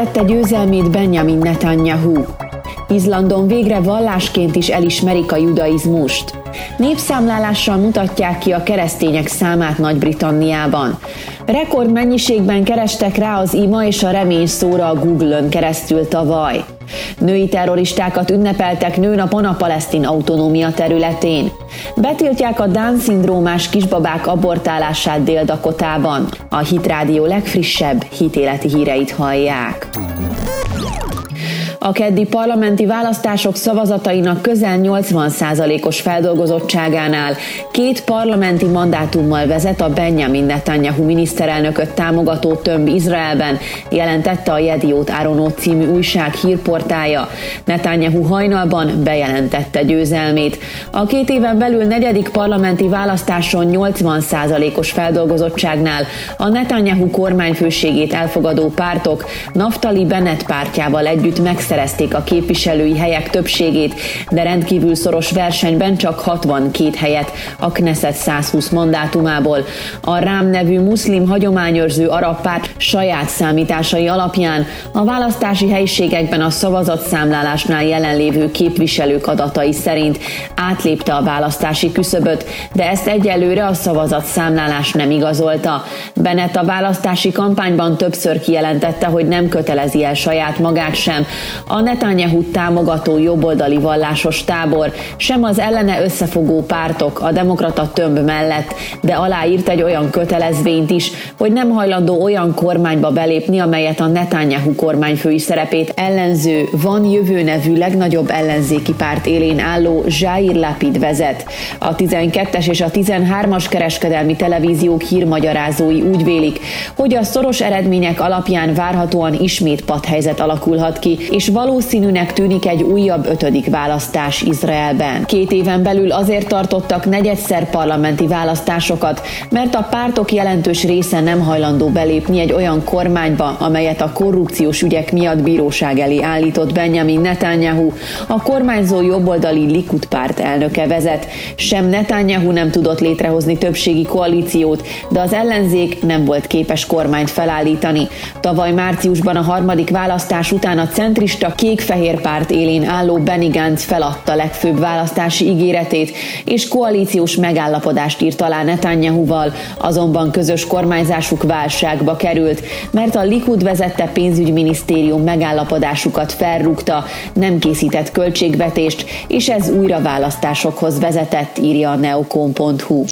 Bejelentette győzelmét Benjamin Netanyahu. Izlandon végre vallásként is elismerik a judaizmust. Népszámlálással mutatják ki a keresztények számát Nagy-Britanniában. Rekord mennyiségben kerestek rá az ima és a remény szóra a Google-ön keresztül tavaly. Női terroristákat ünnepeltek nőnapon a palesztin autonómia területén. Betiltják a Down-szindrómás kisbabák abortálását Dél-Dakotában. A Hitrádió legfrissebb hitéleti híreit hallják. A keddi parlamenti választások szavazatainak közel 80%-os feldolgozottságánál két parlamenti mandátummal vezet a Benjamin Netanyahu miniszterelnököt támogató tömb Izraelben, jelentette a Jediót Áronó című újság hírportája. Netanyahu hajnalban bejelentette győzelmét. A két éven belül negyedik parlamenti választáson 80%-os feldolgozottságnál a Netanyahu kormányfőségét elfogadó pártok Naftali Bennett pártjával együtt meg megszerezték a képviselői helyek többségét, de rendkívül szoros versenyben csak 62 helyet a Knesset 120 mandátumából. A Rám nevű muszlim hagyományőrző arab párt saját számításai alapján a választási helyiségekben a szavazatszámlálásnál jelenlévő képviselők adatai szerint átlépte a választási küszöböt, de ezt egyelőre a szavazatszámlálás nem igazolta. Bennett a választási kampányban többször kijelentette, hogy nem kötelezi el saját magát sem a Netanyahu támogató jobboldali vallásos tábor, sem az ellene összefogó pártok a demokrata tömb mellett, de aláírt egy olyan kötelezvényt is, hogy nem hajlandó olyan kormányba belépni, amelyet a Netanyahu kormányfői szerepét ellenző Van Jövő nevű legnagyobb ellenzéki párt élén álló Jair Lapid vezet. A 12-es és a 13-as kereskedelmi televíziók hírmagyarázói úgy vélik, hogy a szoros eredmények alapján várhatóan ismét padhelyzet alakulhat ki, és valószínűnek tűnik egy újabb ötödik választás Izraelben. Két éven belül azért tartottak negyedszer parlamenti választásokat, mert a pártok jelentős része nem hajlandó belépni egy olyan kormányba, amelyet a korrupciós ügyek miatt bíróság elé állított Benjamin Netanyahu, a kormányzó jobboldali Likud párt elnöke vezet. Sem Netanyahu nem tudott létrehozni többségi koalíciót, de az ellenzék nem volt képes kormányt felállítani. Tavaly márciusban a harmadik választás után a centrista kék-fehér párt élén álló Benny Gantz feladta legfőbb választási ígéretét, és koalíciós megállapodást írt alá Netanyahuval, azonban közös kormányzásuk válságba került, mert a Likud vezette pénzügyminisztérium megállapodásukat felrúgta, nem készített költségvetést, és ez újra választásokhoz vezetett, írja a neokon.hu.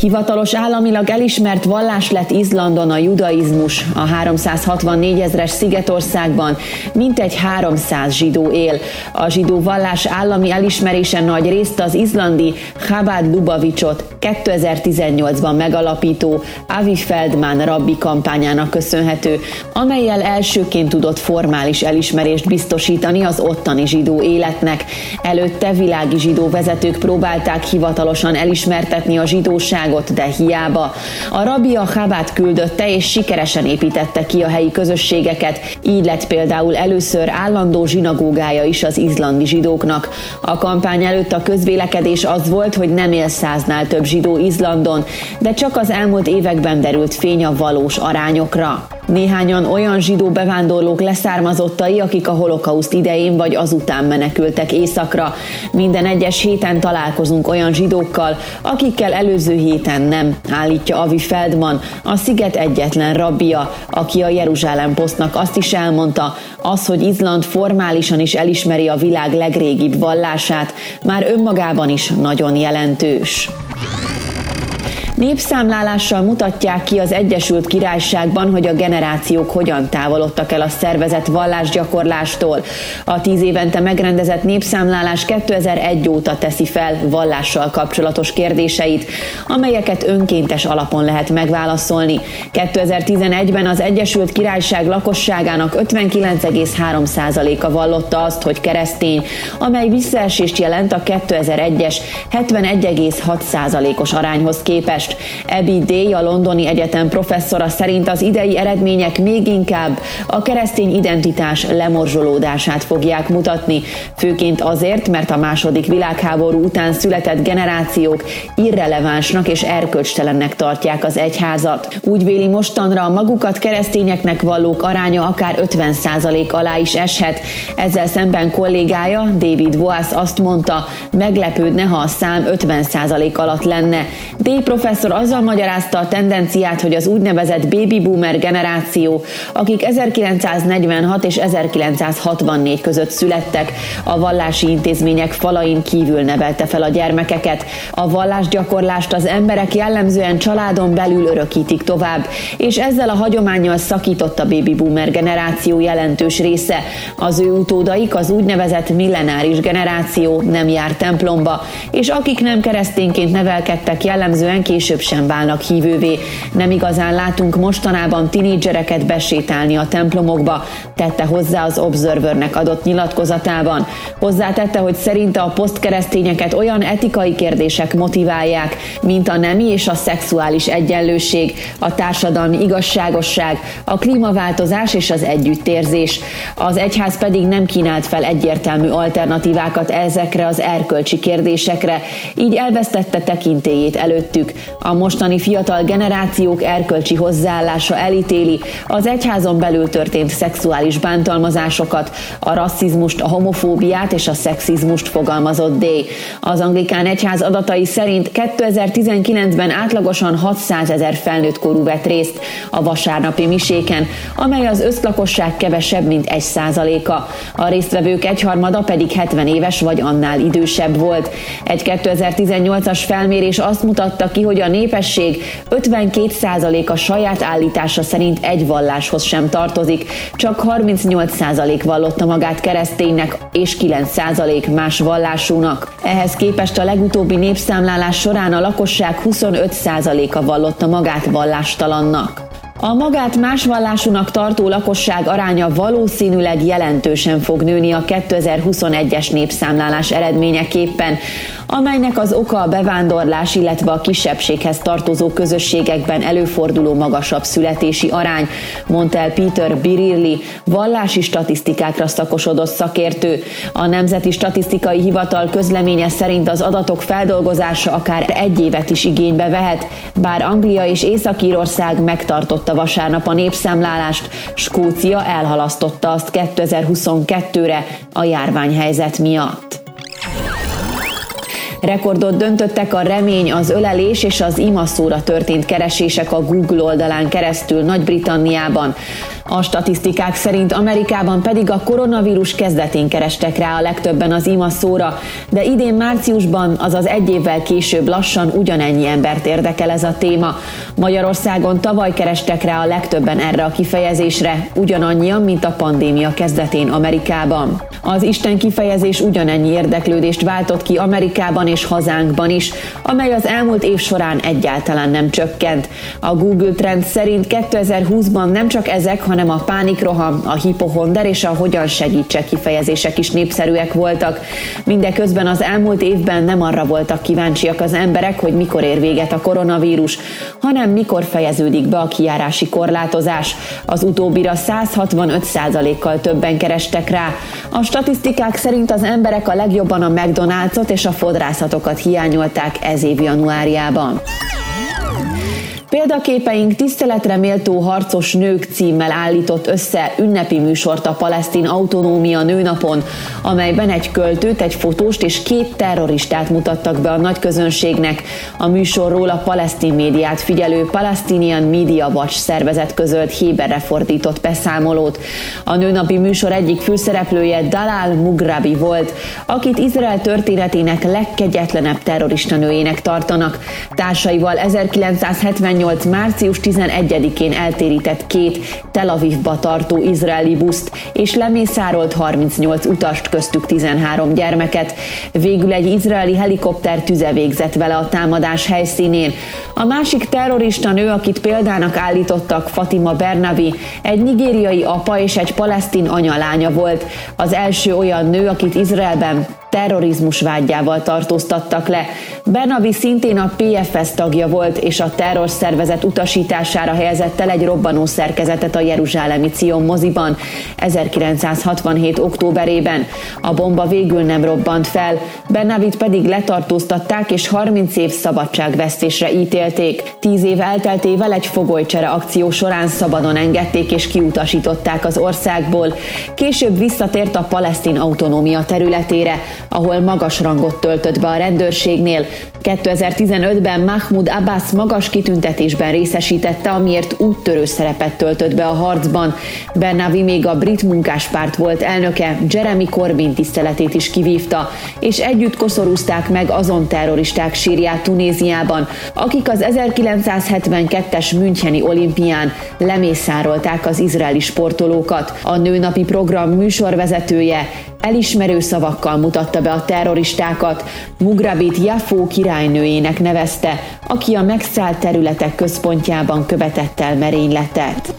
Hivatalos államilag elismert vallás lett Izlandon a judaizmus. A 364 ezres Szigetországban mintegy 300 zsidó él. A zsidó vallás állami elismerése nagy részt az izlandi Chabad Lubavicsot 2018-ban megalapító Avi Feldman rabbi kampányának köszönhető, amelyel elsőként tudott formális elismerést biztosítani az ottani zsidó életnek. Előtte világi zsidó vezetők próbálták hivatalosan elismertetni a zsidóság országot, de hiába. A rabbi a Chabát küldötte és sikeresen építette ki a helyi közösségeket, így lett például először állandó zsinagógája is az izlandi zsidóknak. A kampány előtt a közvélekedés az volt, hogy nem él száznál több zsidó Izlandon, de csak az elmúlt években derült fény a valós arányokra. Néhányan olyan zsidó bevándorlók leszármazottai, akik a holokauszt idején vagy azután menekültek északra. Minden egyes héten találkozunk olyan zsidókkal, akikkel előző héten nem, állítja Avi Feldman, a sziget egyetlen rabbia, aki a Jeruzsálem posztnak azt is elmondta, az, hogy Izland formálisan is elismeri a világ legrégibb vallását, már önmagában is nagyon jelentős. Népszámlálással mutatják ki az Egyesült Királyságban, hogy a generációk hogyan távolodtak el a szervezett vallásgyakorlástól. A tíz évente megrendezett népszámlálás 2001 óta teszi fel vallással kapcsolatos kérdéseit, amelyeket önkéntes alapon lehet megválaszolni. 2011-ben az Egyesült Királyság lakosságának 59,3%-a vallotta azt, hogy keresztény, amely visszaesést jelent a 2001-es 71,6%-os arányhoz képest. Képest. Ebi Day, a Londoni Egyetem professzora szerint az idei eredmények még inkább a keresztény identitás lemorzsolódását fogják mutatni, főként azért, mert a második világháború után született generációk irrelevánsnak és erkölcstelennek tartják az egyházat. Úgy véli mostanra a magukat keresztényeknek vallók aránya akár 50% alá is eshet. Ezzel szemben kollégája David Voas azt mondta, meglepődne, ha a szám 50% alatt lenne. D. professzor azzal magyarázta a tendenciát, hogy az úgynevezett baby boomer generáció, akik 1946 és 1964 között születtek, a vallási intézmények falain kívül nevelte fel a gyermekeket. A vallásgyakorlást az emberek jellemzően családon belül örökítik tovább, és ezzel a hagyományjal szakított a baby boomer generáció jelentős része. Az ő utódaik, az úgynevezett millenáris generáció nem jár templomba, és akik nem keresztényként nevelkedtek, jellemzően később sem válnak hívővé. Nem igazán látunk mostanában tinédzsereket besétálni a templomokba, tette hozzá az Observernek adott nyilatkozatában. Hozzátette, hogy szerinte a posztkeresztényeket olyan etikai kérdések motiválják, mint a nemi és a szexuális egyenlőség, a társadalmi igazságosság, a klímaváltozás és az együttérzés. Az egyház pedig nem kínált fel egyértelmű alternatívákat ezekre az erkölcsi kérdésekre, így elvesztette tekintélyét előttük. A mostani fiatal generációk erkölcsi hozzáállása elítéli az egyházon belül történt szexuális bántalmazásokat, a rasszizmust, a homofóbiát és a szexizmust fogalmazott Day. Az anglikán egyház adatai szerint 2019-ben átlagosan 600 ezer felnőtt korú vett részt a vasárnapi miséken, amely az összlakosság kevesebb, mint egy százaléka. A résztvevők egyharmada pedig 70 éves vagy annál idősebb volt. Egy 2018-as felmérés azt mutatta ki, hogy a népesség 52%-a saját állítása szerint egy valláshoz sem tartozik, csak 38% vallotta magát kereszténynek, és 9% más vallásúnak. Ehhez képest a legutóbbi népszámlálás során a lakosság 25%-a vallotta magát vallástalannak. A magát más vallásúnak tartó lakosság aránya valószínűleg jelentősen fog nőni a 2021-es népszámlálás eredményeképpen, amelynek az oka a bevándorlás, illetve a kisebbséghez tartozó közösségekben előforduló magasabb születési arány, mondta el Peter Birilli, vallási statisztikákra szakosodott szakértő. A Nemzeti Statisztikai Hivatal közleménye szerint az adatok feldolgozása akár egy évet is igénybe vehet, bár Anglia és Észak-Írország megtartotta vasárnap a népszámlálást, Skócia elhalasztotta azt 2022-re a járványhelyzet miatt. Rekordot döntöttek a remény, az ölelés és az imaszóra történt keresések a Google oldalán keresztül Nagy-Britanniában. A statisztikák szerint Amerikában pedig a koronavírus kezdetén kerestek rá a legtöbben az ima szóra, de idén márciusban, azaz egy évvel később lassan ugyanennyi embert érdekel ez a téma. Magyarországon tavaly kerestek rá a legtöbben erre a kifejezésre, ugyanannyian, mint a pandémia kezdetén Amerikában. Az Isten kifejezés ugyanennyi érdeklődést váltott ki Amerikában és hazánkban is, amely az elmúlt év során egyáltalán nem csökkent. A Google Trend szerint 2020-ban nem csak ezek, hanem hanem a pánikroham, a hipohonder és a hogyan segítsek kifejezések is népszerűek voltak. Mindeközben az elmúlt évben nem arra voltak kíváncsiak az emberek, hogy mikor ér véget a koronavírus, hanem mikor fejeződik be a kiárási korlátozás. Az utóbbira 165%-kal többen kerestek rá. A statisztikák szerint az emberek a legjobban a McDonald'sot és a fodrászatokat hiányolták ez év januárjában. Példaképeink tiszteletre méltó harcos nők címmel állított össze ünnepi műsort a palesztin autonómia nőnapon, amelyben egy költőt, egy fotóst és két terroristát mutattak be a nagy közönségnek. A műsorról a palesztin médiát figyelő Palestinian Media Watch szervezet közölt héberre fordított beszámolót. A nőnapi műsor egyik főszereplője Dalal Mugrabi volt, akit Izrael történetének legkegyetlenebb terrorista nőjének tartanak. Társaival 1970 2018. március 11-én eltérített két Tel Avivba tartó izraeli buszt, és lemészárolt 38 utast, köztük 13 gyermeket. Végül egy izraeli helikopter tüze végzett vele a támadás helyszínén. A másik terrorista nő, akit példának állítottak, Fatima Bernavi, egy nigériai apa és egy palesztin anyalánya volt. Az első olyan nő, akit Izraelben terrorizmus vágyával tartóztattak le. Bernavi szintén a PFS tagja volt, és a terrorszervezet utasítására helyezett el egy robbanó szerkezetet a Jeruzsálemi Cion moziban 1967. októberében. A bomba végül nem robbant fel, Bernavit pedig letartóztatták és 30 év szabadságvesztésre ítélték. Tíz év elteltével egy fogolycsere akció során szabadon engedték és kiutasították az országból. Később visszatért a palesztin autonómia területére, ahol magas rangot töltött be a rendőrségnél. 2015-ben Mahmoud Abbas magas kitüntetésben részesítette, amiért úttörő szerepet töltött be a harcban. Bernavi még a brit munkáspárt volt elnöke, Jeremy Corbyn tiszteletét is kivívta, és együtt koszorúzták meg azon terroristák sírját Tunéziában, akik az 1972-es Müncheni olimpián lemészárolták az izraeli sportolókat. A nőnapi program műsorvezetője elismerő szavakkal mutatta be a terroristákat, Mugrabit Jafó királynőjének nevezte, aki a megszállt területek központjában követett el merényletet.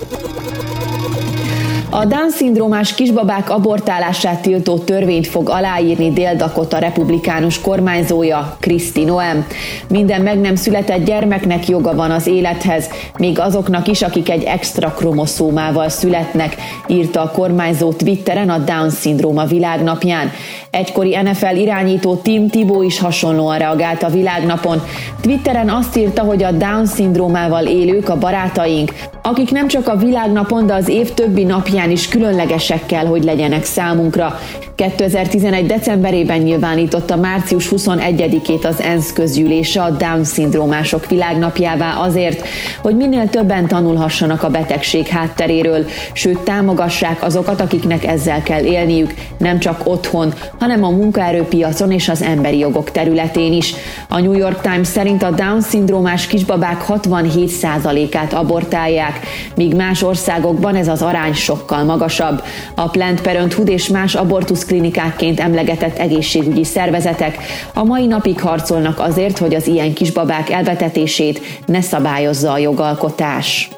A Down-szindrómás kisbabák abortálását tiltó törvényt fog aláírni Dél-Dakota republikánus kormányzója, Kristi Noem. Minden meg nem született gyermeknek joga van az élethez, még azoknak is, akik egy extra kromoszómával születnek, írta a kormányzó Twitteren a Down-szindróma világnapján. Egykori NFL irányító Tim Tibó is hasonlóan reagált a világnapon. Twitteren azt írta, hogy a Down-szindrómával élők a barátaink, akik nem csak a világnapon, de az év többi napján is különlegesek kell, hogy legyenek számunkra. 2011. decemberében nyilvánította március 21-ét az ENSZ közgyűlése a Down-szindrómások világnapjává azért, hogy minél többen tanulhassanak a betegség hátteréről, sőt támogassák azokat, akiknek ezzel kell élniük, nem csak otthon, hanem a munkaerőpiacon és az emberi jogok területén is. A New York Times szerint a Down-szindrómás kisbabák 67%-át abortálják, míg más országokban ez az arány sokkal magasabb. A Planned Parenthood és más abortuszklinikákként emlegetett egészségügyi szervezetek a mai napig harcolnak azért, hogy az ilyen kisbabák elbetetését ne szabályozza a jogalkotás.